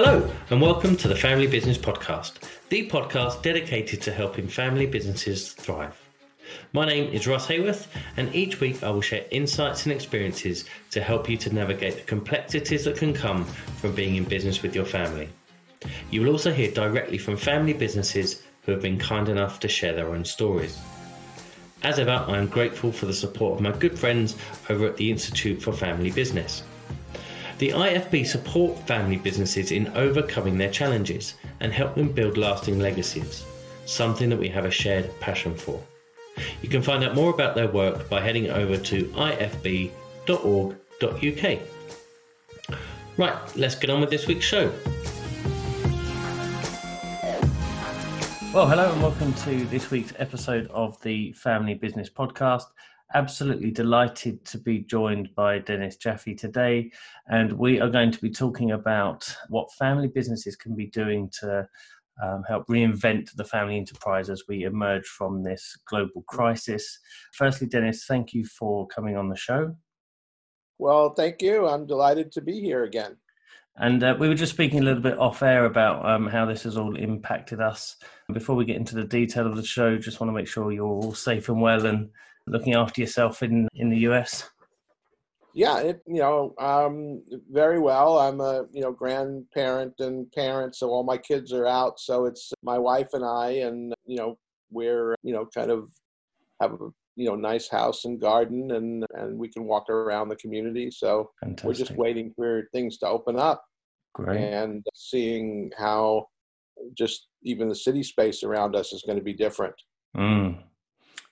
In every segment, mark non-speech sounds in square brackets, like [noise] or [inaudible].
Hello, and welcome to the Family Business Podcast, the podcast dedicated to helping family businesses thrive. My name is Ross Hayworth, and each week I will share insights and experiences to help you to navigate the complexities that can come from being in business with your family. You will also hear directly from family businesses who have been kind enough to share their own stories. As ever, I am grateful for the support of my good friends over at the Institute for Family Business. The IFB support family businesses in overcoming their challenges and help them build lasting legacies, something that we have a shared passion for. You can find out more about their work by heading over to ifb.org.uk. Right, let's get on with this week's show. Well, hello and welcome to this week's episode of the Family Business Podcast. Absolutely delighted to be joined by Dennis Jaffe today, and we are going to be talking about what family businesses can be doing to um, help reinvent the family enterprise as we emerge from this global crisis. Firstly, Dennis, thank you for coming on the show. Well, thank you. I'm delighted to be here again. And uh, we were just speaking a little bit off air about um, how this has all impacted us. Before we get into the detail of the show, just want to make sure you're all safe and well and looking after yourself in, in the US. Yeah, it, you know, um, very well. I'm a you know grandparent and parent, so all my kids are out. So it's my wife and I, and you know, we're you know kind of have a you know nice house and garden and and we can walk around the community so Fantastic. we're just waiting for things to open up Great. and seeing how just even the city space around us is going to be different mm.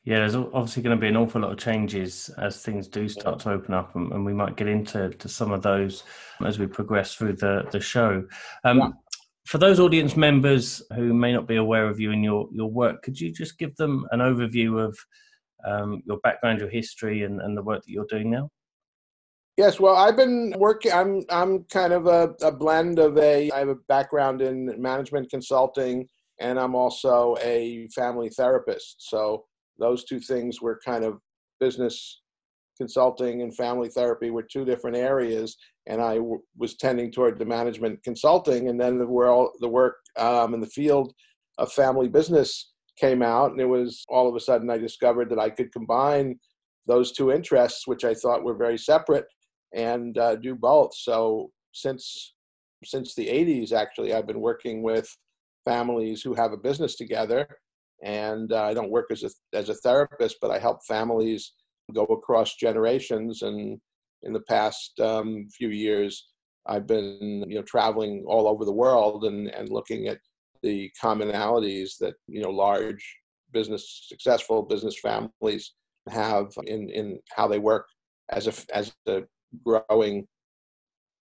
Yeah there's obviously going to be an awful lot of changes as things do start to open up and, and we might get into to some of those as we progress through the the show um, yeah for those audience members who may not be aware of you and your your work, could you just give them an overview of um, your background, your history, and, and the work that you're doing now? Yes, well, I've been working. I'm I'm kind of a, a blend of a. I have a background in management consulting, and I'm also a family therapist. So those two things were kind of business consulting and family therapy were two different areas, and I w- was tending toward the management consulting, and then the world, the work um, in the field of family business came out, and it was all of a sudden I discovered that I could combine those two interests, which I thought were very separate, and uh, do both. So since since the 80s, actually, I've been working with families who have a business together, and uh, I don't work as a as a therapist, but I help families go across generations. And in the past um, few years, I've been you know traveling all over the world and and looking at the commonalities that you know large business successful business families have in in how they work as a as a growing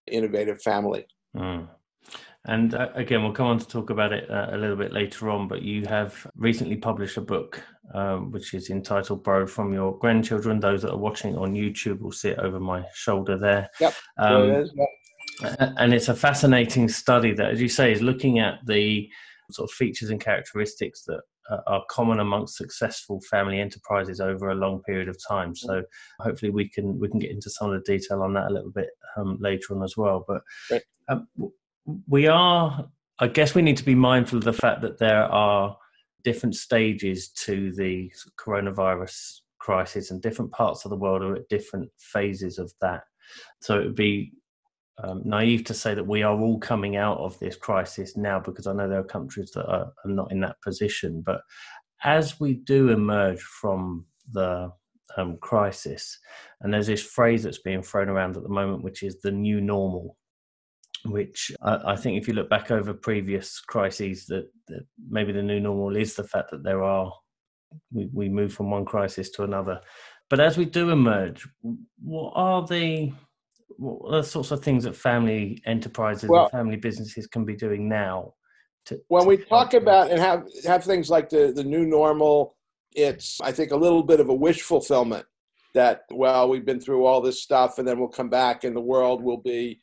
innovative family mm. And uh, again we'll come on to talk about it uh, a little bit later on but you have recently published a book um, which is entitled borrowed from your grandchildren those that are watching on youtube will see it over my shoulder there yep, um, there it is. Yep. And it's a fascinating study that, as you say, is looking at the sort of features and characteristics that are common amongst successful family enterprises over a long period of time. So hopefully we can we can get into some of the detail on that a little bit um, later on as well. But um, we are, I guess, we need to be mindful of the fact that there are different stages to the coronavirus crisis, and different parts of the world are at different phases of that. So it would be um, naive to say that we are all coming out of this crisis now because I know there are countries that are, are not in that position. But as we do emerge from the um, crisis, and there's this phrase that's being thrown around at the moment, which is the new normal. Which I, I think, if you look back over previous crises, that, that, maybe the new normal is the fact that there are we, we move from one crisis to another. But as we do emerge, what are the what are the sorts of things that family enterprises well, and family businesses can be doing now? To, when to we talk about and have have things like the the new normal, it's I think a little bit of a wish fulfillment that well we've been through all this stuff and then we'll come back and the world will be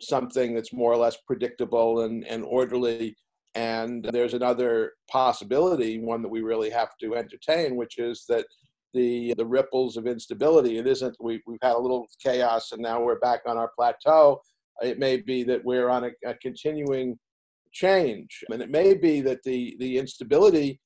something that's more or less predictable and, and orderly and there's another possibility one that we really have to entertain which is that the the ripples of instability. It isn't we we've had a little chaos and now we're back on our plateau. It may be that we're on a, a continuing change, and it may be that the the instability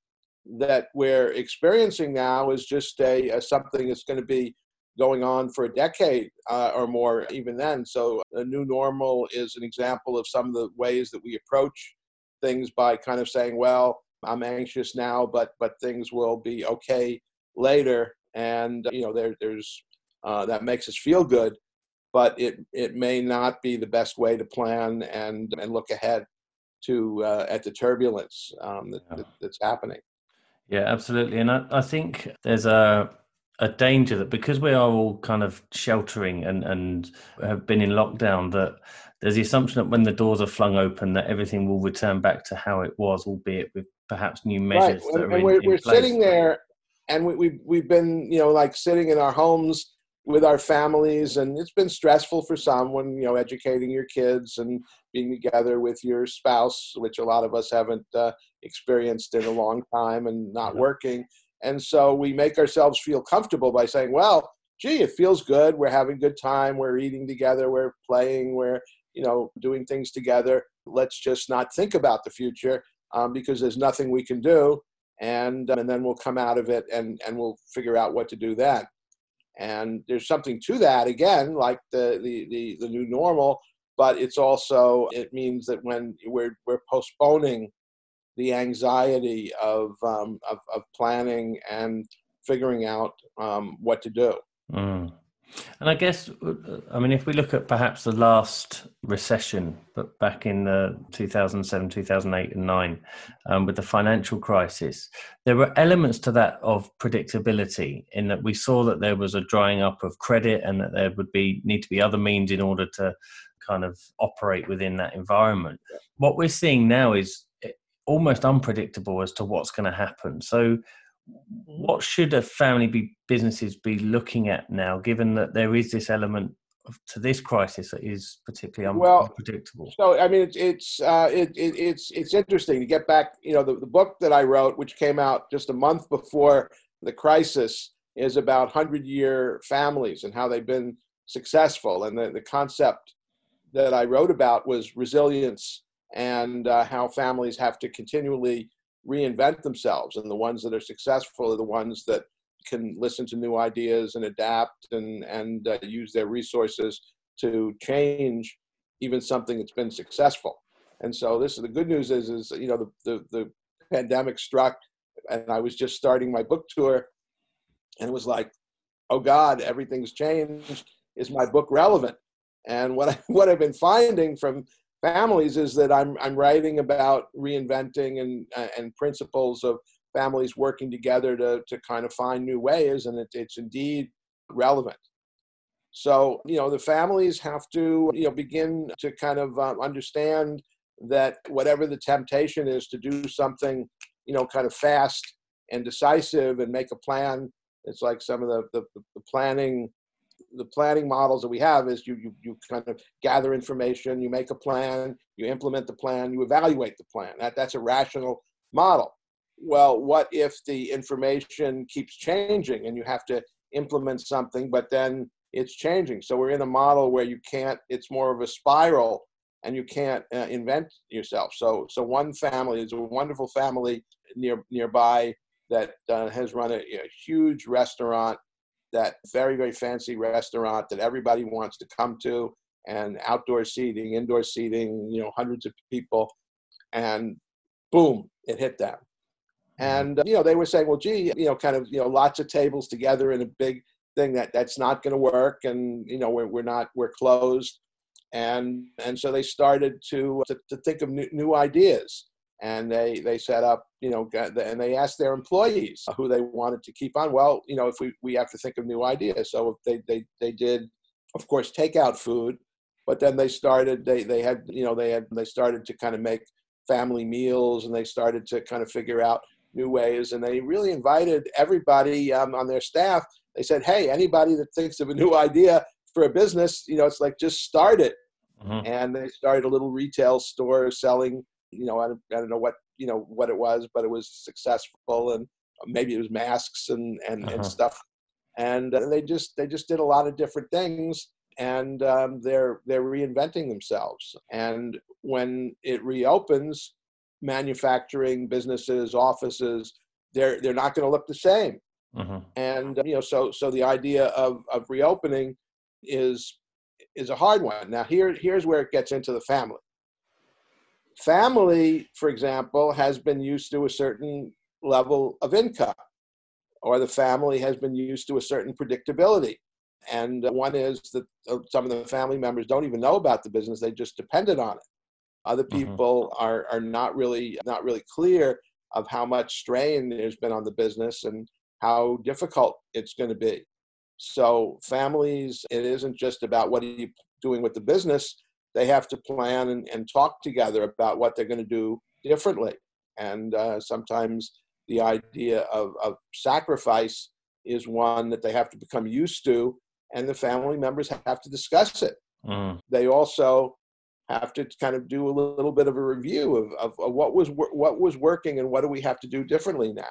that we're experiencing now is just a, a something that's going to be going on for a decade uh, or more even then. So a new normal is an example of some of the ways that we approach things by kind of saying well i'm anxious now but but things will be okay later. And you know there, there's uh, that makes us feel good but it it may not be the best way to plan and and look ahead to uh, at the turbulence um, that, that, that's happening. Yeah, absolutely. And I, I think there's a a danger that because we are all kind of sheltering and, and have been in lockdown, that there's the assumption that when the doors are flung open, that everything will return back to how it was, albeit with perhaps new measures. Right. and, and we're, in we're sitting there, and we, we've we've been you know like sitting in our homes with our families and it's been stressful for some when you know educating your kids and being together with your spouse which a lot of us haven't uh, experienced in a long time and not working and so we make ourselves feel comfortable by saying well gee it feels good. We're having good time. We're eating together. We're playing. We're you know doing things together. Let's just not think about the future um, because there's nothing we can do. And um, and then we'll come out of it and and we'll figure out what to do then. And there's something to that again like the, the the the, new normal but it's also it means that when we're we're postponing the anxiety of um, of, of planning and figuring out um, what to do mm. And I guess, I mean, if we look at perhaps the last recession, but back in the 2007, 2008, and 9, um, with the financial crisis, there were elements to that of predictability in that we saw that there was a drying up of credit and that there would be need to be other means in order to kind of operate within that environment. What we're seeing now is eh, almost unpredictable as to what's going to happen. So, what should a family be businesses be looking at now, given that there is this element of, to this crisis that is particularly well, unpredictable? So, I mean, it's it's uh, it, it, it's it's interesting to get back. You know, the, the book that I wrote, which came out just a month before the crisis, is about hundred year families and how they've been successful, and the, the concept that I wrote about was resilience and uh, how families have to continually reinvent themselves and the ones that are successful are the ones that can listen to new ideas and adapt and and uh, use their resources to change even something that's been successful. And so this is the good news is is you know the the, the pandemic struck and i was just starting my book tour and it was like oh god everything's changed. Is my book relevant? And what I, [laughs] what i've been finding from families is that I'm I'm writing about reinventing and uh, and principles of families working together to to kind of find new ways, and it, it's indeed relevant. So you know the families have to you know begin to kind of um, understand that whatever the temptation is to do something you know kind of fast and decisive and make a plan. It's like some of the, the, the planning the planning models that we have is you, you you kind of gather information, you make a plan, you implement the plan, you evaluate the plan. That that's a rational model. Well, what if the information keeps changing and you have to implement something, but then it's changing? So we're in a model where you can't. It's more of a spiral, and you can't uh, invent yourself. So so one family is a wonderful family near nearby that uh, has run a, a huge restaurant that very, very fancy restaurant that everybody wants to come to, and outdoor seating, indoor seating, you know, hundreds of people. And boom, it hit them. Mm-hmm. And, uh, you know, they were saying, well, gee, you know, kind of, you know, lots of tables together in a big thing that that's not going to work. And, you know, we're, we're not, we're closed. And, and so they started to, to, to think of new, new ideas and they they set up you know and they asked their employees who they wanted to keep on. Well you know if we we have to think of new ideas. So they they they did of course takeout food but then they started they they had you know they had they started to kind of make family meals and they started to kind of figure out new ways. And they really invited everybody um, on their staff. They said hey anybody that thinks of a new idea for a business you know it's like just start it. Mm-hmm. and they started a little retail store selling you know, I, I don't know what you know what it was, but it was successful, and maybe it was masks and and, uh-huh. and stuff. And uh, they just they just did a lot of different things, and um, they're they're reinventing themselves. And when it reopens, manufacturing businesses, offices, they're they're not going to look the same. Mm-hmm. And you know, so so the idea of of reopening is is a hard one. Now here here's where it gets into the family. Family, for example, has been used to a certain level of income, or the family has been used to a certain predictability. And one is that uh, some of the family members don't even know about the business; they just depended on it. Other mm-hmm. people mm-hmm. are are not really not really clear of how much strain there's been on the business and how difficult it's going to be. So families, it isn't just about what are you doing with the business. They have to plan and, and talk together about what they're going to do differently. And uh, sometimes the idea of, of sacrifice is one that they have to become used to, and the family members have to discuss it. Mm. They also have to kind of do a little bit of a review of, of, of, what was what was working and what do we have to do differently now.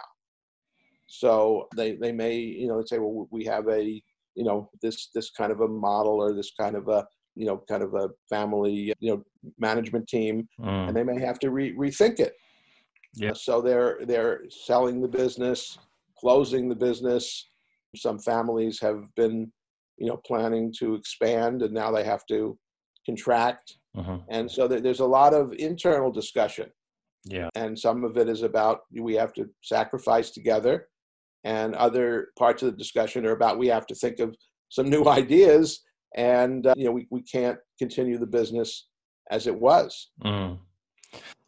So they they may you know say well we have a you know this this kind of a model or this kind of a you know kind of a family you know management team mm. and they may have to re- rethink it. Yeah. So they're they're selling the business, closing the business. Some families have been you know planning to expand and now they have to contract uh-huh. And so there's a lot of internal discussion. Yeah. And some of it is about we have to sacrifice together, and other parts of the discussion are about we have to think of some new [laughs] ideas, and uh, you know we, we can't continue the business as it was. Mm.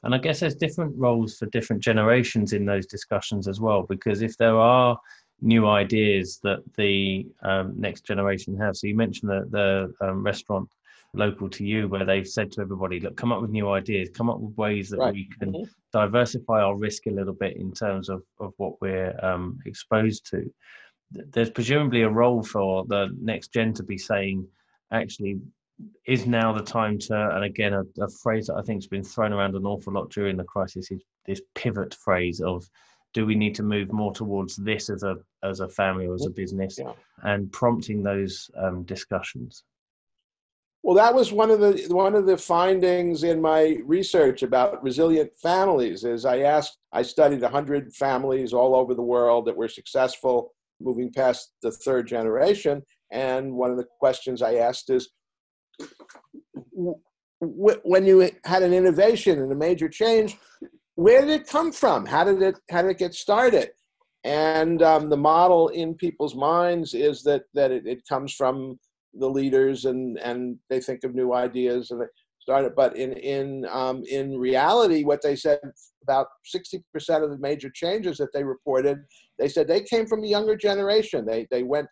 And I guess there's different roles for different generations in those discussions as well, because if there are new ideas that the um, next generation have, so you mentioned the, the um, restaurant local to you where they've said to everybody, look, come up with new ideas, come up with ways that right. we can mm-hmm. diversify our risk a little bit in terms of, of what we're um, exposed to. There's presumably a role for the next gen to be saying, actually, is now the time to, and again, a, a phrase that I think has been thrown around an awful lot during the crisis is this pivot phrase of, do we need to move more towards this as a as a family or as a business yeah. and prompting those um, discussions well, that was one of the one of the findings in my research about resilient families. Is I asked, I studied 100 families all over the world that were successful, moving past the third generation. And one of the questions I asked is, when you had an innovation and a major change, where did it come from? How did it how did it get started? And um, the model in people's minds is that that it, it comes from the leaders and and they think of new ideas and they start it. But in in um, in reality, what they said about sixty percent of the major changes that they reported, they said they came from the younger generation. They they went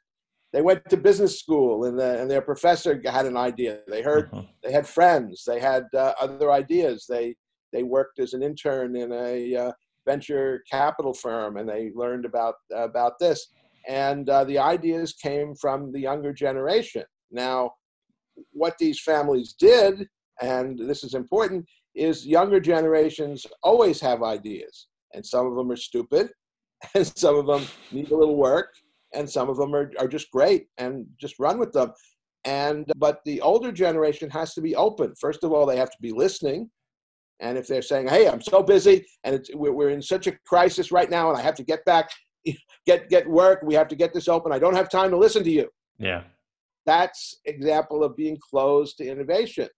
they went to business school and, the, and their professor had an idea. They heard uh-huh. they had friends. They had uh, other ideas. They they worked as an intern in a uh, venture capital firm and they learned about about this. And uh, the ideas came from the younger generation. Now, what these families did, and this is important, is younger generations always have ideas, and some of them are stupid, [laughs] and some of them need a little work, and some of them are, are just great and just run with them. And but the older generation has to be open. First of all, they have to be listening. And if they're saying, "Hey, I'm so busy, and we're, we're in such a crisis right now, and I have to get back, [laughs] get get work. We have to get this open. I don't have time to listen to you." Yeah that's example of being closed to innovation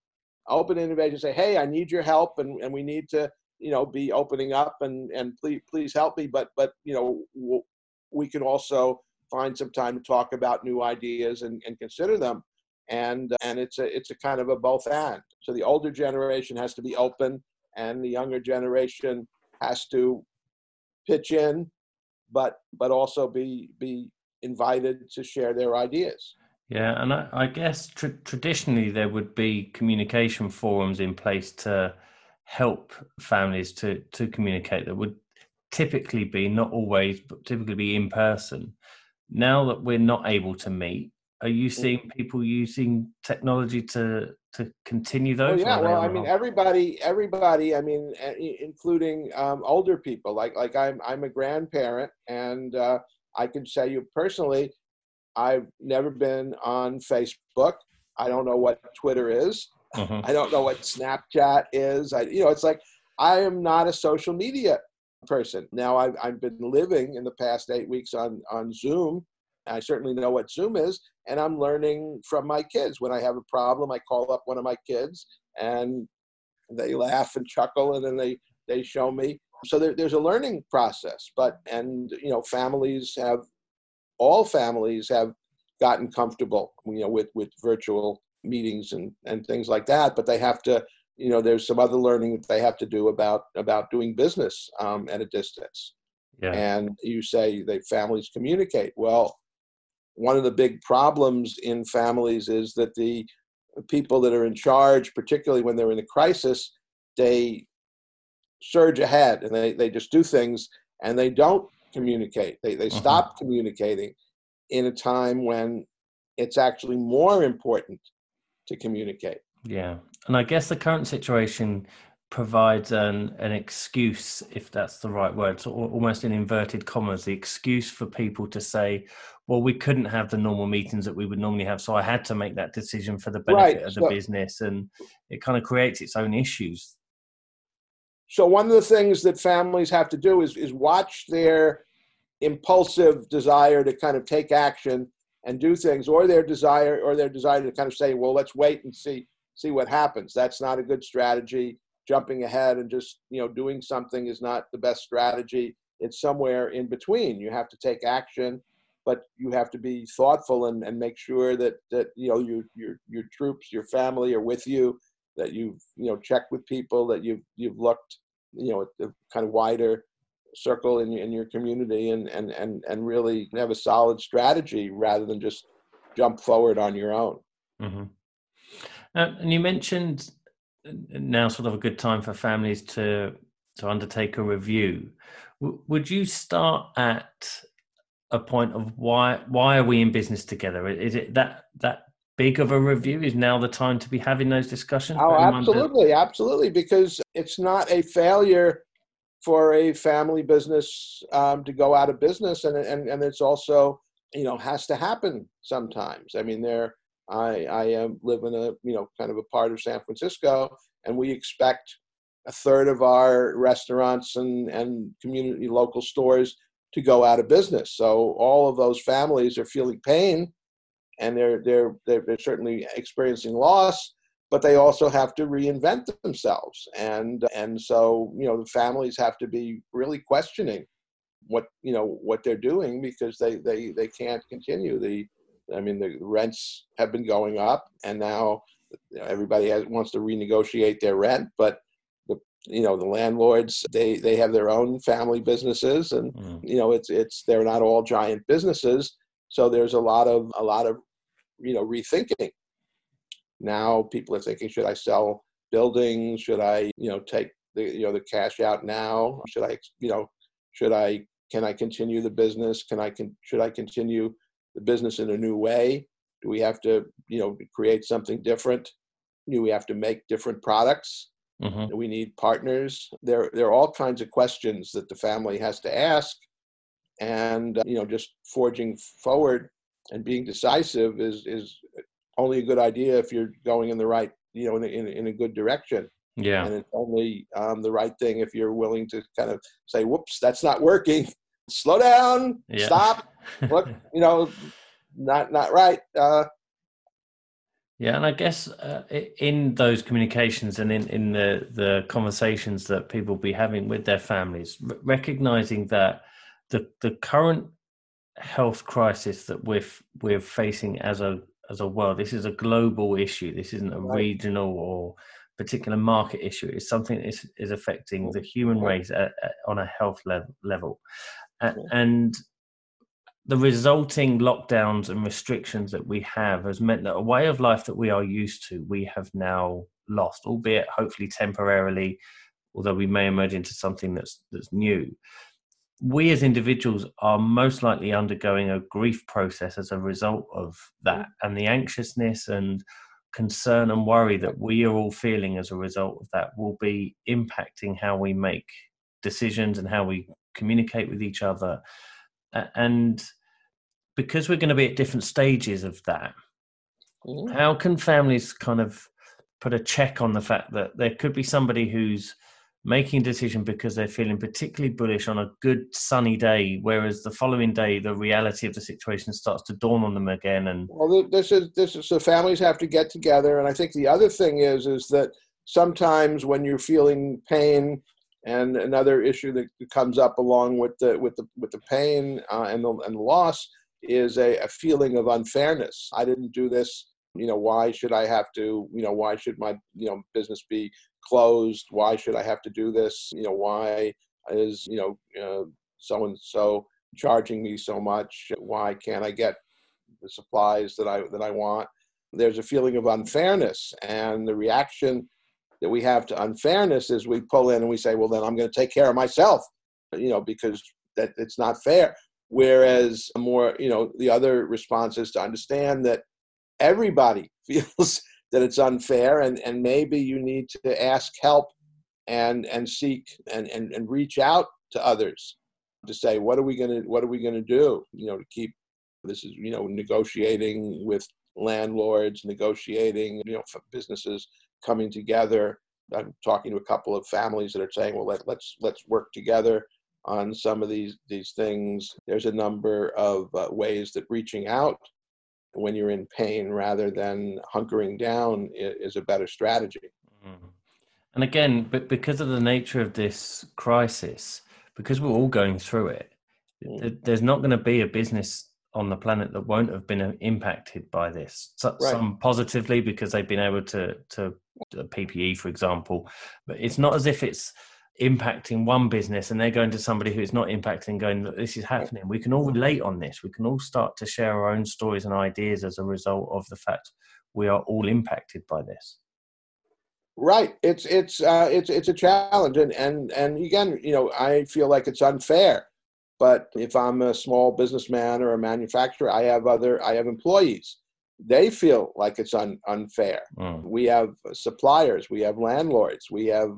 open innovation say hey i need your help and, and we need to you know be opening up and and please please help me but but you know we can also find some time to talk about new ideas and, and consider them. And and it's a it's a kind of a both and. So the older generation has to be open and the younger generation has to pitch in but but also be be invited to share their ideas yeah, and I, I guess tr- traditionally there would be communication forums in place to help families to to communicate that would typically be not always but typically be in person. Now that we're not able to meet, are you mm. seeing people using technology to to continue those? Oh, yeah, well, I mean, everybody, everybody. I mean, including um, older people. Like like I'm I'm a grandparent, and uh, I can tell you personally, I've never been on Facebook. I don't know what Twitter is. Mm-hmm. I don't know what Snapchat is. I, you know, it's like I am not a social media person. Now I've, I've been living in the past eight weeks on, on Zoom. I certainly know what Zoom is, and I'm learning from my kids. When I have a problem, I call up one of my kids, and they laugh and chuckle, and then they they show me. So there, there's a learning process. But and you know, families have all families have gotten comfortable, you know, with with virtual meetings and and things like that. But they have to you know there's some other learning that they have to do about about doing business um, at a distance yeah. and you say that families communicate well one of the big problems in families is that the people that are in charge particularly when they're in a crisis they surge ahead and they, they just do things and they don't communicate they, they uh-huh. stop communicating in a time when it's actually more important to communicate yeah, and I guess the current situation provides an an excuse, if that's the right word, so almost in inverted commas, the excuse for people to say, "Well, we couldn't have the normal meetings that we would normally have, so I had to make that decision for the benefit right. of the so, business," and it kind of creates its own issues. So one of the things that families have to do is is watch their impulsive desire to kind of take action and do things, or their desire or their desire to kind of say, "Well, let's wait and see." see what happens. That's not a good strategy. Jumping ahead and just you know doing something is not the best strategy. It's somewhere in between. You have to take action, but you have to be thoughtful and, and make sure that that you know your your your troops, your family are with you. That you've you know checked with people. That you've you've looked you know at the kind of wider circle in, in your community and, and, and, and really have a solid strategy rather than just jump forward on your own. Mm-hmm. Uh, and you mentioned now sort of a good time for families to to undertake a review. W- would you start at a point of why why are we in business together? Is it that that big of a review? Is now the time to be having those discussions? Oh, absolutely, absolutely, because it's not a failure for a family business um, to go out of business, and and and it's also you know has to happen sometimes. I mean, there I, I am live in a you know kind of a part of San Francisco, and we expect a third of our restaurants and, and community local stores to go out of business. So all of those families are feeling pain, and they're they're they're, they're certainly experiencing loss. But they also have to reinvent themselves, and and so you know the families have to be really questioning what you know what they're doing because they they they can't continue the I mean, the rents have been going up, and now you know, everybody has, wants to renegotiate their rent. But the you know the landlords they they have their own family businesses, and mm. you know it's it's they're not all giant businesses. So there's a lot of a lot of you know rethinking. Now people are thinking, should I sell buildings? Should I you know take the you know the cash out now? Should I you know should I can I continue the business? Can I can should I continue the business in a new way? Do we have to, you know, create something different? Do we have to make different products? Mm-hmm. Do we need partners? There, there are all kinds of questions that the family has to ask, and uh, you know, just forging forward and being decisive is is only a good idea if you're going in the right, you know, in a, in, in a good direction. Yeah, and it's only um, the right thing if you're willing to kind of say, "Whoops, that's not working." Slow down, yeah. stop, look, [laughs] you know, not not right. Uh, yeah, and I guess uh, in those communications and in, in the, the conversations that people be having with their families, recognizing that the the current health crisis that we're we're facing as a as a world, this is a global issue. This isn't a right. regional or particular market issue. It's something that is, is affecting the human race at, at, on a health level. level. And the resulting lockdowns and restrictions that we have has meant that a way of life that we are used to, we have now lost, albeit hopefully temporarily, although we may emerge into something that's that's new. We as individuals are most likely undergoing a grief process as a result of that, and the anxiousness and concern and worry that we are all feeling as a result of that will be impacting how we make decisions and how we communicate with each other. And because we're going to be at different stages of that Mm-hmm. How can families kind of put a check on the fact that there could be somebody who's making a decision because they're feeling particularly bullish on a good sunny day, whereas the following day the reality of the situation starts to dawn on them again. And well, this is this is so families have to get together, and I think the other thing is is that sometimes when you're feeling pain and another issue that comes up along with the with the with the pain uh, and the and the loss is a, a feeling of unfairness. I didn't do this you know why should i have to you know why should my you know business be closed why should i have to do this? You know why is you know so and so charging me so much? Why can't i get the supplies that i that i want? There's a feeling of unfairness and the reaction that we have to unfairness is we pull in and we say well then i'm going to take care of myself you know because that it's not fair. Whereas more you know the other response is to understand that everybody [laughs] feels that it's unfair and, and maybe you need to ask help and and seek and, and, and reach out to others to say what are we going to what are we to do? You know to keep this is you know negotiating with landlords negotiating you know businesses coming together. I'm talking to a couple of families that are saying well let, let's let's work together on some of these these things. There's a number of uh, ways that reaching out when you're in pain rather than hunkering down is a better strategy. Mm-hmm. And again, but because of the nature of this crisis, because we're all going through it, mm. there's not going to be a business on the planet that won't have been uh, impacted by this. So, right. Some positively because they've been able to to PPE, for example, but it's not as if it's impacting one business and they're going to somebody who is not impacting going this is happening. We can all relate on this. We can all start to share our own stories and ideas as a result of the fact we are all impacted by this. Right. It's it's uh, it's it's a challenge. And and and again you know i feel like it's unfair but if i'm a small businessman or a manufacturer i have other i have employees. They feel like it's un, unfair. Mm. We have suppliers, we have landlords, we have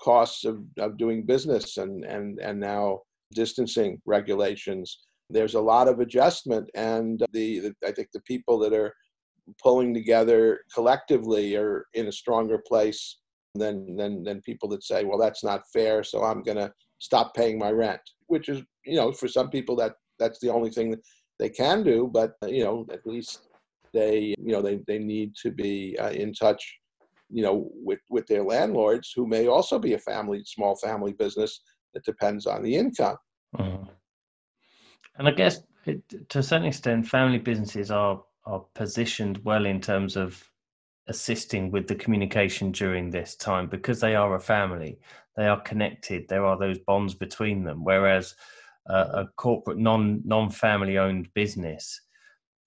costs of, of doing business and, and, and now distancing regulations. There's a lot of adjustment, and the, the I think the people that are pulling together collectively are in a stronger place than than than people that say, well, that's not fair, so I'm going to stop paying my rent, which is you know for some people that that's the only thing that they can do, but you know at least they you know they they need to be uh, in touch you know, with, with their landlords who may also be a family, small family business that depends on the income. Mm-hmm. And I guess it, to a certain extent, family businesses are are positioned well in terms of assisting with the communication during this time because they are a family. They are connected. There are those bonds between them. Whereas uh, a corporate non non family owned business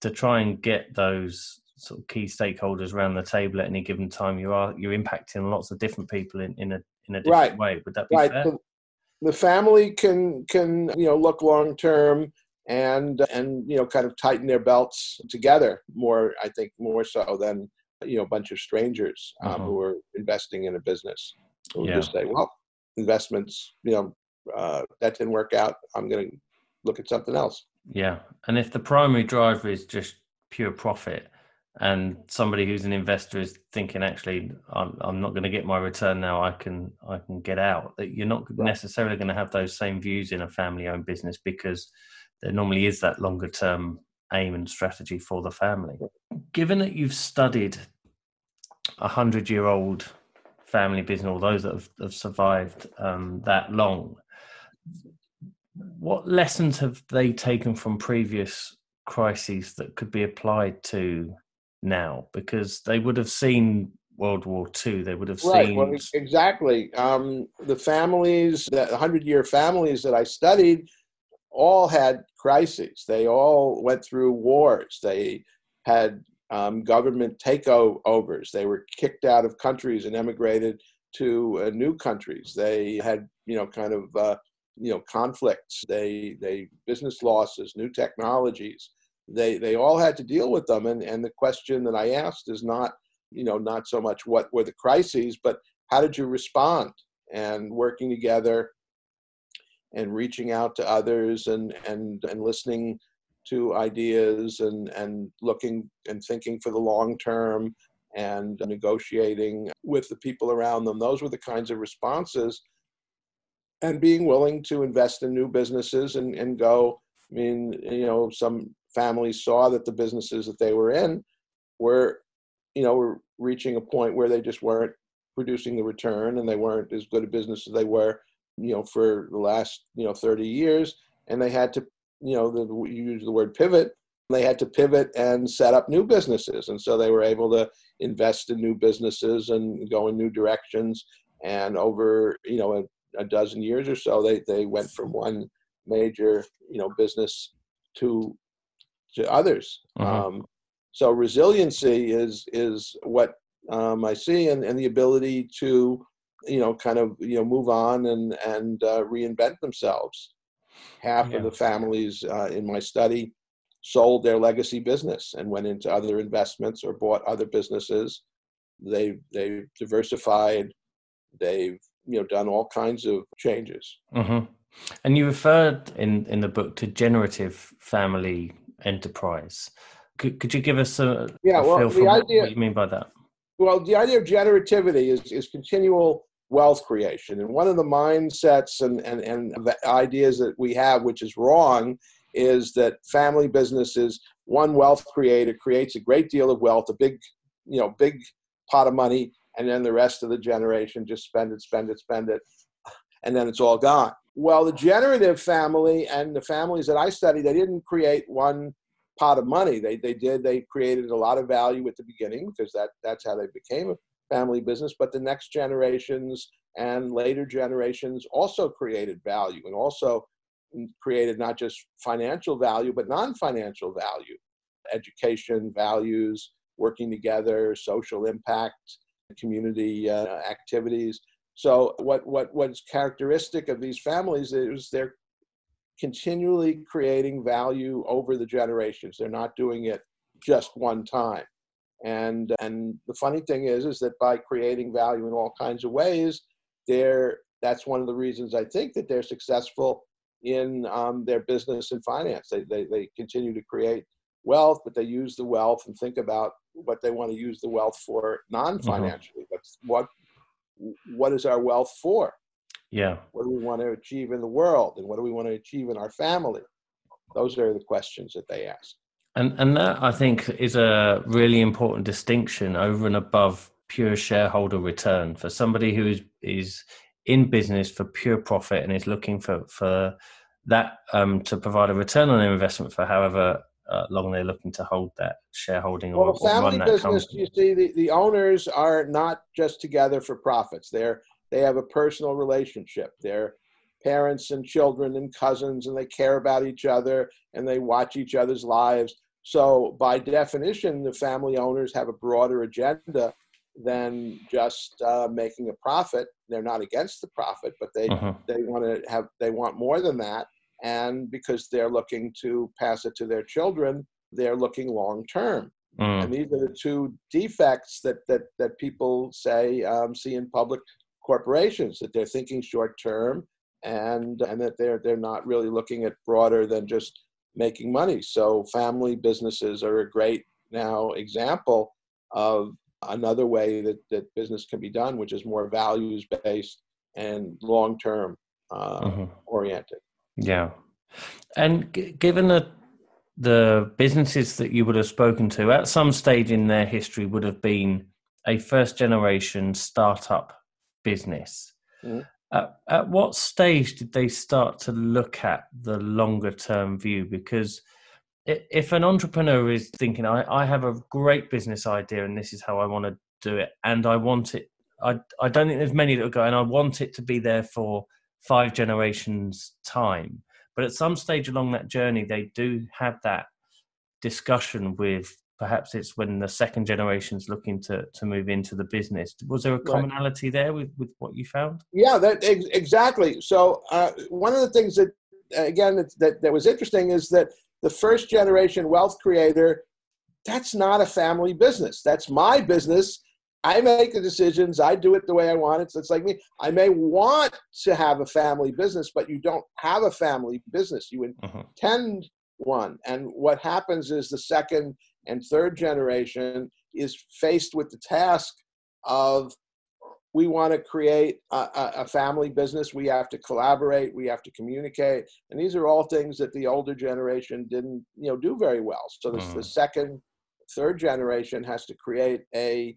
to try and get those sort of key stakeholders around the table at any given time, you are you're impacting lots of different people in, in a in a different right. way. Would that be right. fair? The, the family can can you know look long term and and you know kind of tighten their belts together more. I think more so than you know a bunch of strangers um, uh-huh. who are investing in a business who yeah. just say, well, investments, you know, uh, that didn't work out. I'm going to look at something else. Yeah, and if the primary driver is just pure profit, and somebody who's an investor is thinking actually I'm, I'm not going to get my return now. I can I can get out. That you're not necessarily going to have those same views in a family owned business because there normally is that longer term aim and strategy for the family. Given that you've studied a hundred year old family business or those that have, have survived um, that long what lessons have they taken from previous crises that could be applied to now because they would have seen World War II. They would have right, seen well, exactly um, the families, the hundred-year families that I studied, all had crises. They all went through wars. They had um, government takeovers. They were kicked out of countries and emigrated to uh, new countries. They had, you know, kind of, uh, you know, conflicts. They they business losses, new technologies they they all had to deal with them and and the question that i asked is not you know not so much what were the crises but how did you respond and working together and reaching out to others and and and listening to ideas and and looking and thinking for the long term and negotiating with the people around them. Those were the kinds of responses. And being willing to invest in new businesses and, and go. I mean, you know, some families saw that the businesses that they were in were, you know, were reaching a point where they just weren't producing the return and they weren't as good a business as they were, you know, for the last, you know, 30 years. And they had to, you know, the, you use the word pivot they had to pivot and set up new businesses. And so they were able to invest in new businesses and go in new directions. And over, you know, a, a dozen years or so, they, they went from one major, you know, business to to others. Uh-huh. Um, so resiliency is is what um, I see, and, and the ability to, you know, kind of you know move on and and uh, reinvent themselves. Half yeah. of the families uh, in my study sold their legacy business and went into other investments or bought other businesses. They they diversified. They've you know done all kinds of changes. Mm-hmm. And you referred in in the book to generative family enterprise. Could, could you give us a, yeah, a well, feel for what, idea, what you mean by that? Well, the idea of generativity is is continual wealth creation. And one of the mindsets and, and, and the ideas that we have, which is wrong, is that family businesses, one wealth creator creates a great deal of wealth, a big, you know, big pot of money, and then the rest of the generation just spend it, spend it, spend it, and then it's all gone. Well, the generative family and the families that I study, they didn't create one pot of money. They they did. They created a lot of value at the beginning because that that's how they became a family business. But the next generations and later generations also created value and also created not just financial value, but non financial value education, values, working together, social impact, community uh, activities. So, what, what, what's characteristic of these families is they're continually creating value over the generations. They're not doing it just one time. And, and the funny thing is, is that by creating value in all kinds of ways, they're, that's one of the reasons I think that they're successful in um, their business and finance. They, they, they continue to create wealth, but they use the wealth and think about what they want to use the wealth for non-financially. Mm-hmm. That's what what is our wealth for? Yeah. What do we want to achieve in the world, and what do we want to achieve in our family? Those are the questions that they ask. And and that I think is a really important distinction over and above pure shareholder return for somebody who is is in business for pure profit and is looking for for that um, to provide a return on their investment for however uh, long they're looking to hold that shareholding well, or, family or business company. you see the, the owners are not just together for profits they're they have a personal relationship they're parents and children and cousins and they care about each other and they watch each other's lives so by definition the family owners have a broader agenda than just uh, making a profit. They're not against the profit, but they uh-huh. they want to have they want more than that. And because they're looking to pass it to their children, they're looking long term. Mm. And these are the two defects that that that people say um, see in public corporations that they're thinking short term and and that they're they're not really looking at broader than just making money. So family businesses are a great now example of another way that, that business can be done, which is more values based and long term uh, mm-hmm. oriented. Yeah. And g- given that the businesses that you would have spoken to at some stage in their history would have been a first generation startup business. Mm-hmm. At, at what stage did they start to look at the longer term view? Because if an entrepreneur is thinking, I, I have a great business idea and this is how I want to do it, and I want it, I, I don't think there's many that will go, and I want it to be there for five generations' time. But at some stage along that journey, they do have that discussion with perhaps it's when the second generation is looking to, to move into the business. Was there a commonality right. there with, with what you found? Yeah, that ex- exactly. So uh, one of the things that again that, that was interesting is that the first generation wealth creator, that's not a family business. That's my business. I make the decisions. I do it the way I want it. So it's like me. I may want to have a family business, but you don't have a family business. You uh-huh. one. And what happens is the second and third generation is faced with the task of we want to create a, a, family business. We have to collaborate. We have to communicate, and these are all things that the older generation didn't, you know, do very well. So this, mm. the second, third generation has to create a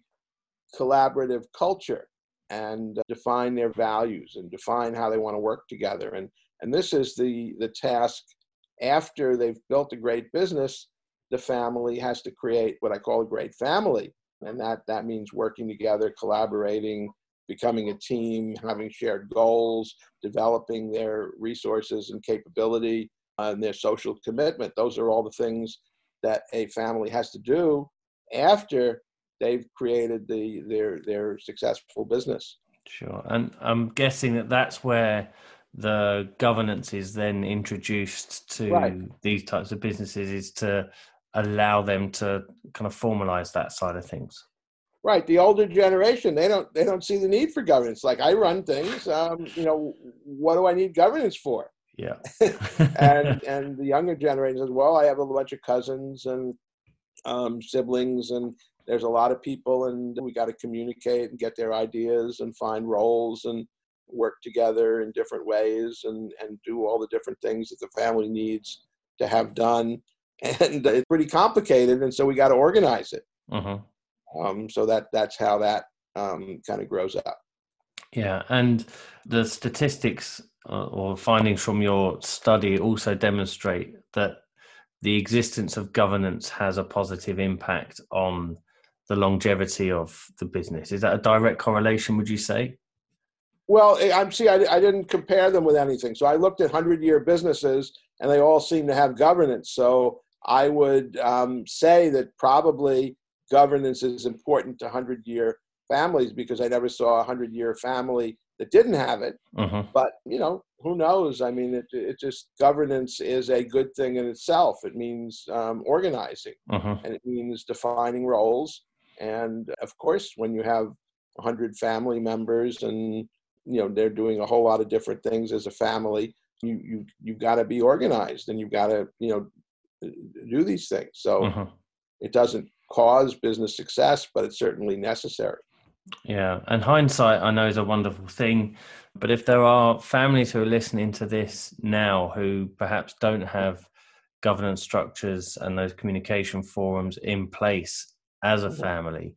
collaborative culture and define their values and define how they want to work together. And and this is the the task after they've built a great business. The family has to create what I call a great family, and that that means working together, collaborating, becoming a team, having shared goals, developing their resources and capability, uh, and their social commitment. Those are all the things that a family has to do after they've created the their their successful business. Sure, and I'm guessing that that's where the governance is then introduced to right. these types of businesses is to allow them to kind of formalize that side of things. Right. The older generation, they don't they don't see the need for governance. Like I run things, um, you know, what do I need governance for? Yeah. [laughs] and [laughs] and the younger generation says, well, I have a bunch of cousins and um, siblings, and there's a lot of people, and we got to communicate and get their ideas and find roles and work together in different ways and and do all the different things that the family needs to have done. [laughs] And it's pretty complicated, and so we got to organize it. Uh-huh. Um, so that that's how that um, kind of grows up. Yeah, and the statistics uh, or findings from your study also demonstrate that the existence of governance has a positive impact on the longevity of the business. Is that a direct correlation? Would you say? Well, I'm see. I, I didn't compare them with anything. So I looked at hundred-year businesses, and they all seem to have governance. So I would um, say that probably governance is important to 100 year families because I never saw a 100 year family that didn't have it. Uh-huh. But, you know, who knows? I mean, it, it just governance is a good thing in itself. It means um, organizing uh-huh. and it means defining roles. And of course, when you have 100 family members and, you know, they're doing a whole lot of different things as a family, you, you, you've got to be organized and you've got to, you know, do these things. So uh-huh. it doesn't cause business success, but it's certainly necessary. Yeah, and hindsight, I know, is a wonderful thing. But if there are families who are listening to this now who perhaps don't have governance structures and those communication forums in place as a mm-hmm. family,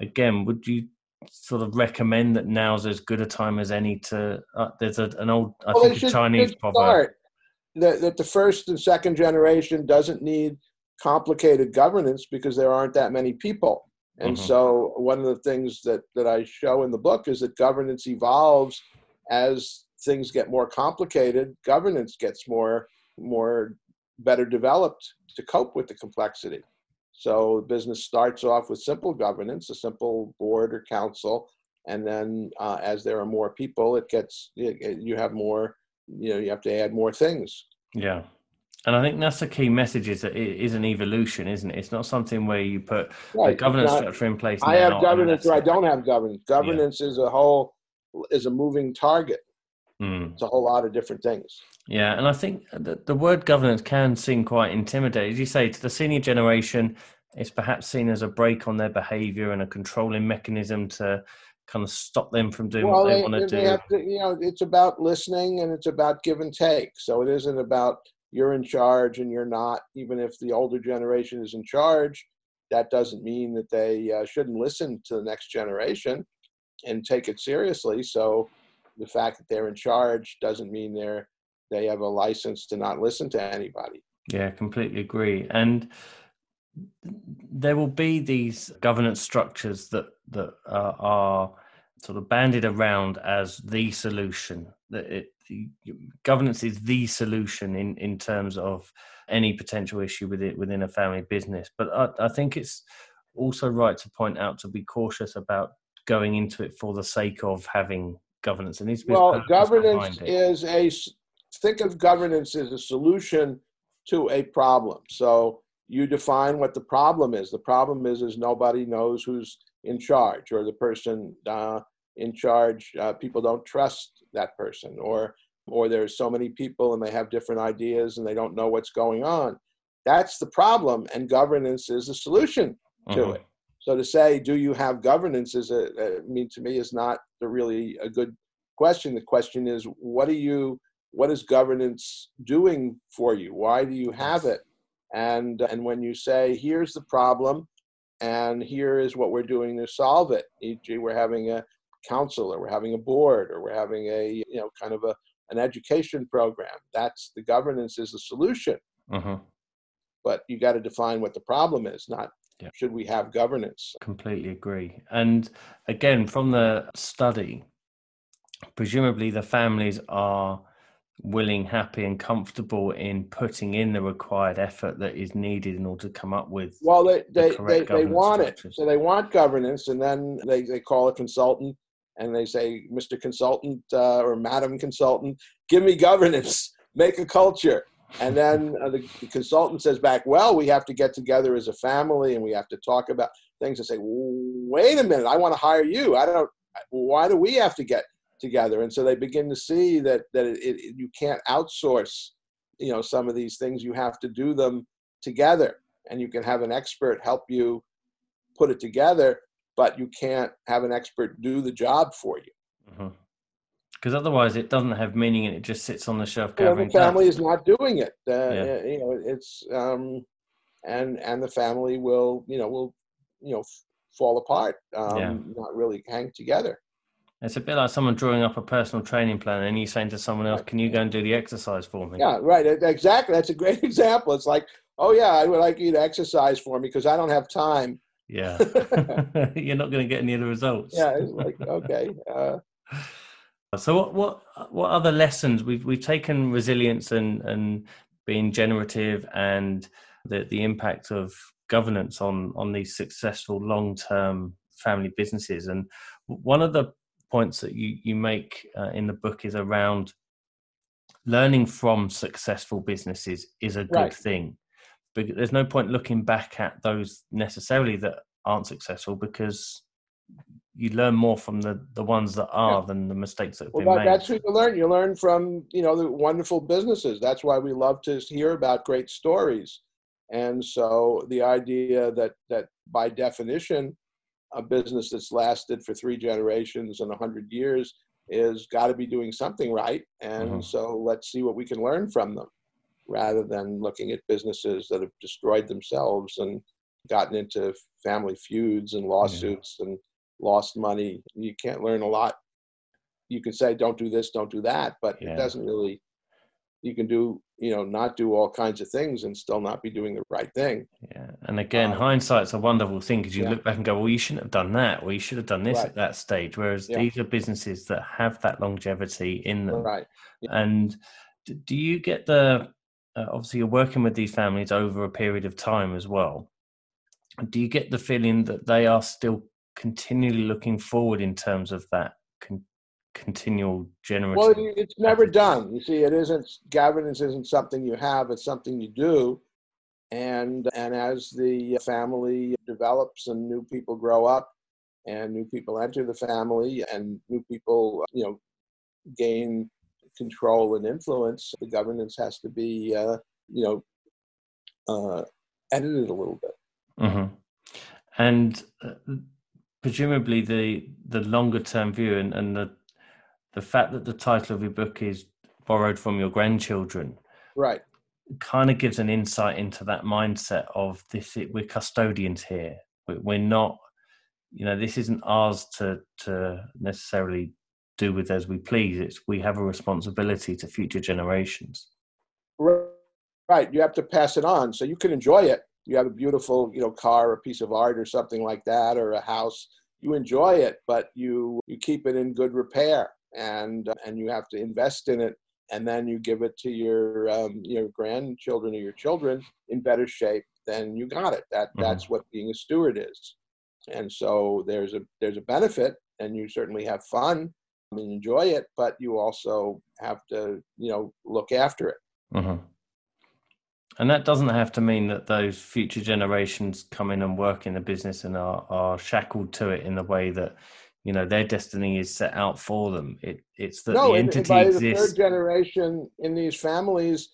again, would you sort of recommend that now's as good a time as any to? Uh, there's a, an old, I well, think, a Chinese proverb. That, that the first and second generation doesn't need complicated governance because there aren't that many people. And mm-hmm. so one of the things that, that I show in the book is that governance evolves as things get more complicated, governance gets more more better developed to cope with the complexity. So business starts off with simple governance, a simple board or council, and then uh, as there are more people, it gets you have more. You know, you have to add more things. Yeah, and I think that's the key message is that it is an evolution, isn't it? It's not something where you put right. a governance not, structure in place. I have governance or I don't have governance. Governance yeah. is a whole is a moving target. Mm. It's a whole lot of different things. Yeah, and I think the, the word governance can seem quite intimidating. As you say, to the senior generation, it's perhaps seen as a brake on their behaviour and a controlling mechanism to kind of stop them from doing well, what they, they want to do. To, you know, it's about listening and it's about give and take. So it isn't about you're in charge and you're not, even if the older generation is in charge, that doesn't mean that they uh, shouldn't listen to the next generation and take it seriously. So the fact that they're in charge doesn't mean they're they have a license to not listen to anybody. Yeah, completely agree. And there will be these governance structures that that uh, are sort of banded around as the solution. That it, governance is the solution in in terms of any potential issue with it within a family business. But I, I think it's also right to point out to be cautious about going into it for the sake of having governance. It needs to be well, governance is a think of governance as a solution to a problem. So you define what the problem is. The problem is is nobody knows who's in charge, or the person uh, in charge uh, people don't trust that person or or there's so many people and they have different ideas and they don't know what's going on that's the problem, and governance is the solution to Mhm. it. So to say, do you have governance is a, I mean, to me is not a really a good question. The question is, what are you, what is governance doing for you? Why do you have it? And and when you say, here's the problem, and here is what we're doing to solve it, e.g., we're having a council, or we're having a board, or we're having a you know kind of a an education program. That's the governance is the solution Mhm. but you got to define what the problem is not Yeah. should we have governance Completely agree. And again, from the study, presumably the families are willing, happy, and comfortable in putting in the required effort that is needed in order to come up with. well they they, they, correct they governance want it so they want governance and then they, they call a consultant and they say mr consultant uh, or madam consultant give me governance [laughs] make a culture and then uh, the, the consultant says back well we have to get together as a family and we have to talk about things. And say wait a minute i want to hire you. I don't why do we have to get together? And so they begin to see that that it, it, you can't outsource you know some of these things. You have to do them together and you can have an expert help you put it together but you can't have an expert do the job for you Because otherwise, it doesn't have meaning and it just sits on the shelf You know, the family dust. is not doing it uh, Yeah. you know it's um and and the family will you know will you know f- fall apart um Yeah. not really hang together It's a bit like someone drawing up a personal training plan and you saying to someone else, Can you go and do the exercise for me? yeah right exactly that's a great [laughs] example it's like oh yeah i would like you to exercise for me because i don't have time Yeah. [laughs] [laughs] You're not going to get any of the results. yeah it's like okay uh, So what what what other lessons? We've we've taken resilience and and being generative and the the impact of governance on on these successful long term family businesses. And one of the points that you you make uh, in the book is around learning from successful businesses is a good Right. thing. But there's no point looking back at those necessarily that aren't successful because you learn more from the the ones that are than the mistakes that have well been that, made. that's what you learn. You learn from you know the wonderful businesses. That's why we love to hear about great stories. And so the idea that that by definition a business that's lasted for three generations and a 100 years is got to be doing something right. And Mhm. so let's see what we can learn from them rather than looking at businesses that have destroyed themselves and gotten into family feuds and lawsuits and lost money you can't learn a lot you can say don't do this don't do that but Yeah. it doesn't really you can do you know not do all kinds of things and still not be doing the right thing Yeah, and again, Um, hindsight's a wonderful thing because you yeah. look back and go, "Well, you shouldn't have done that, or you should have done this Right. at that stage." Whereas Yeah. these are businesses that have that longevity in them. right And do you get the? Uh, obviously, you're working with these families over a period of time as well. Do you get the feeling that they are still continually looking forward in terms of that con- continual generative? well it's never done. You see it isn't governance isn't something you have it's something you do. And and as the family develops and new people grow up and new people enter the family and new people you know gain control and influence the governance has to be uh, you know uh, edited a little bit. Hmm And uh, presumably, the the longer term view and, and the the fact that the title of your book is borrowed from your grandchildren right kind of gives an insight into that mindset of this. We're custodians here. We- We're not, you know, this isn't ours to to necessarily do with as we please. It's we have a responsibility to future generations. Right. You have to pass it on. So you can enjoy it. You have a beautiful, you know, car, a piece of art or something like that, or a house. You enjoy it, but you you keep it in good repair and and you have to invest in it and then you give it to your um, your grandchildren or your children in better shape than you got it that Mhm. that's what being a steward is and so there's a there's a benefit and you certainly have fun and enjoy it but you also have to you know look after it hmm And that doesn't have to mean that those future generations come in and work in the business and are, are shackled to it in the way that you know their destiny is set out for them. It it's that no, the and, and entity by the exists. third generation in these families,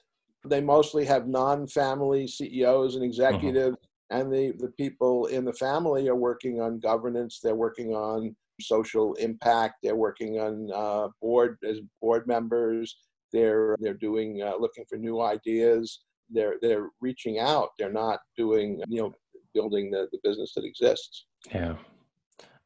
they mostly have non-family CEOs and executives, mm-hmm. and the the people in the family are working on governance. They're working on social impact. They're working on uh, board as board members. They're they're doing uh, looking for new ideas. They're they're reaching out. They're not doing you know building the, the business that exists. Yeah.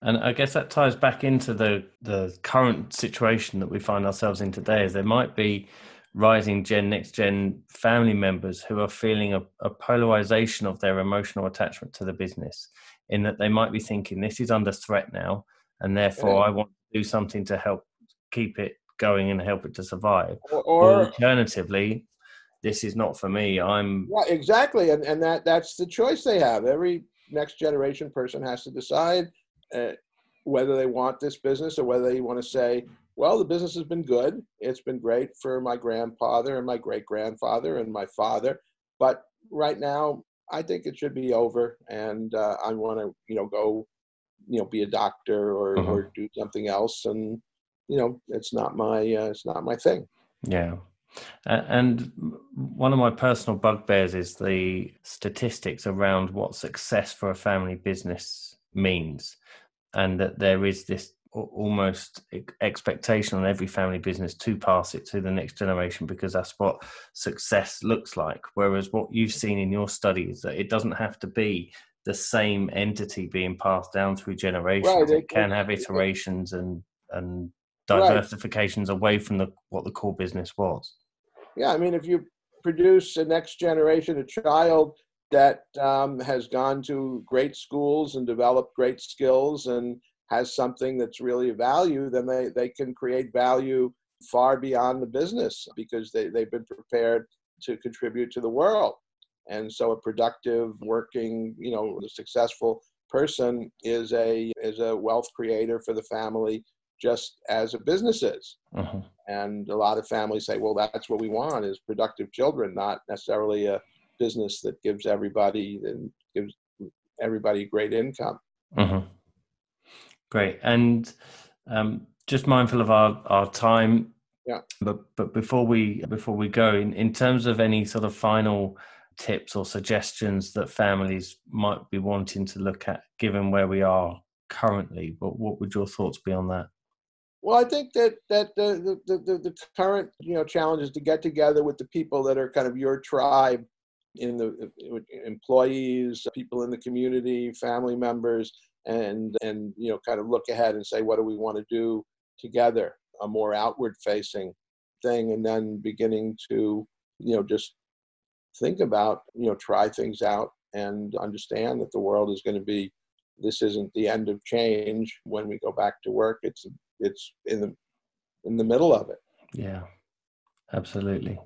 And I guess that ties back into the the current situation that we find ourselves in today. Is there might be rising gen, next gen family members who are feeling a, a, polarization of their emotional attachment to the business, in that they might be thinking this is under threat now, and therefore yeah. I want to do something to help keep it going and help it to survive. Or, or alternatively, this is not for me. I'm yeah, exactly, and and that that's the choice they have. Every next generation person has to decide uh, whether they want this business or whether they want to say, well, the business has been good. It's been great for my grandfather and my great grandfather and my father, but right now I think it should be over, and uh, I want to, you know, go, you know, be a doctor or uh-huh. or do something else, and you know, it's not my uh, it's not my thing. Yeah. And one of my personal bugbears is the statistics around what success for a family business means and that there is this almost expectation on every family business to pass it to the next generation because that's what success looks like whereas what you've seen in your study is that it doesn't have to be the same entity being passed down through generations right. it can have iterations and and diversifications right. away from the what the core business was yeah i mean if you produce a next generation a child that um, has gone to great schools and developed great skills and has something that's really of value, then they, they can create value far beyond the business because they, they've been prepared to contribute to the world. And so a productive, working, you know, successful person is a is a wealth creator for the family just as a business is. Uh-huh. And a lot of families say, well, that's what we want is productive children, not necessarily a business that gives everybody and gives everybody great income. Mm-hmm. Great, and um, just mindful of our our time. Yeah. But but before we before we go, in in terms of any sort of final tips or suggestions that families might be wanting to look at, given where we are currently, what what would your thoughts be on that? Well, I think that that the, the the, the current you know challenge is to get together with the people that are kind of your tribe in the employees, people in the community, family members, and and you know kind of look ahead and say what do we want to do together, a more outward facing thing, and then beginning to you know just think about you know try things out and understand that the world is going to be this isn't the end of change. When we go back to work it's it's in the in the middle of it yeah absolutely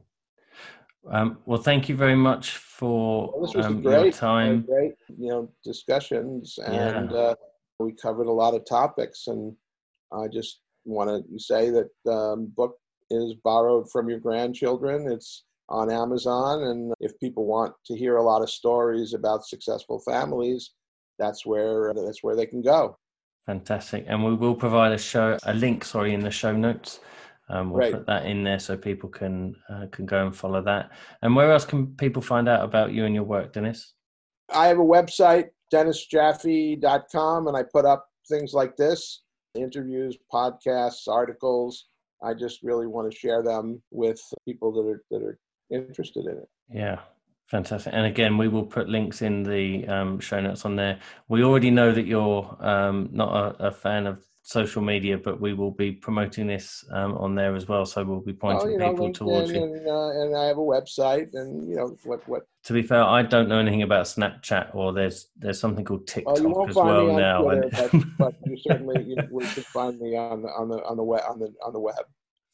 um, well, thank you very much for well, this was um, great, your time. Great, you know, discussions, and yeah. uh, we covered a lot of topics. And I just want to say that um, book is borrowed from your grandchildren. It's on Amazon, and if people want to hear a lot of stories about successful families, that's where that's where they can go. Fantastic, and we will provide a show a link, sorry, in the show notes um, we'll right. put that in there so people can uh, can go and follow that. And where else can people find out about you and your work, Dennis? I have a website, dennisjaffe.com, and I put up things like this interviews, podcasts, articles. I just really want to share them with people that are that are interested in it. Yeah, Fantastic. And again, we will put links in the um, show notes on there. We already know that you're um, not a, a, fan of social media, but we will be promoting this um, on there as well. So we'll be pointing know, people towards you. And, uh, and, I have a website, and you know what what. To be fair, I don't know anything about Snapchat, or there's there's something called TikTok oh, as well now. Twitter, but, [laughs] but, you certainly you, you can find me on the on the on the web on the on the web.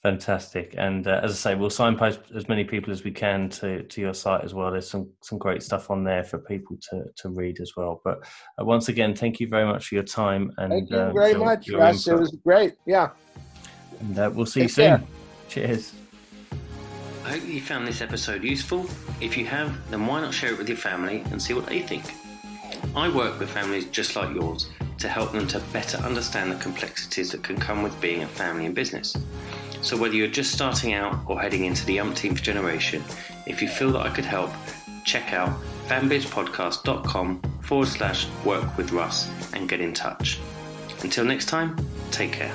Fantastic, and uh, as I say, we'll signpost as many people as we can to, to your site as well. There's some some great stuff on there for people to, to read as well. But uh, once again, thank you very much for your time and thank you uh, very your, much, your Russ. It was great. Yeah, and uh, we'll see Take you soon. Care. Cheers. I hope you found this episode useful. If you have, then why not share it with your family and see what they think? I work with families just like yours to help them to better understand the complexities that can come with being a family and business. So, whether you're just starting out or heading into the umpteenth generation, If you feel that I could help, check out fambizpodcast.com forward slash work with Russ and get in touch. Until next time, take care.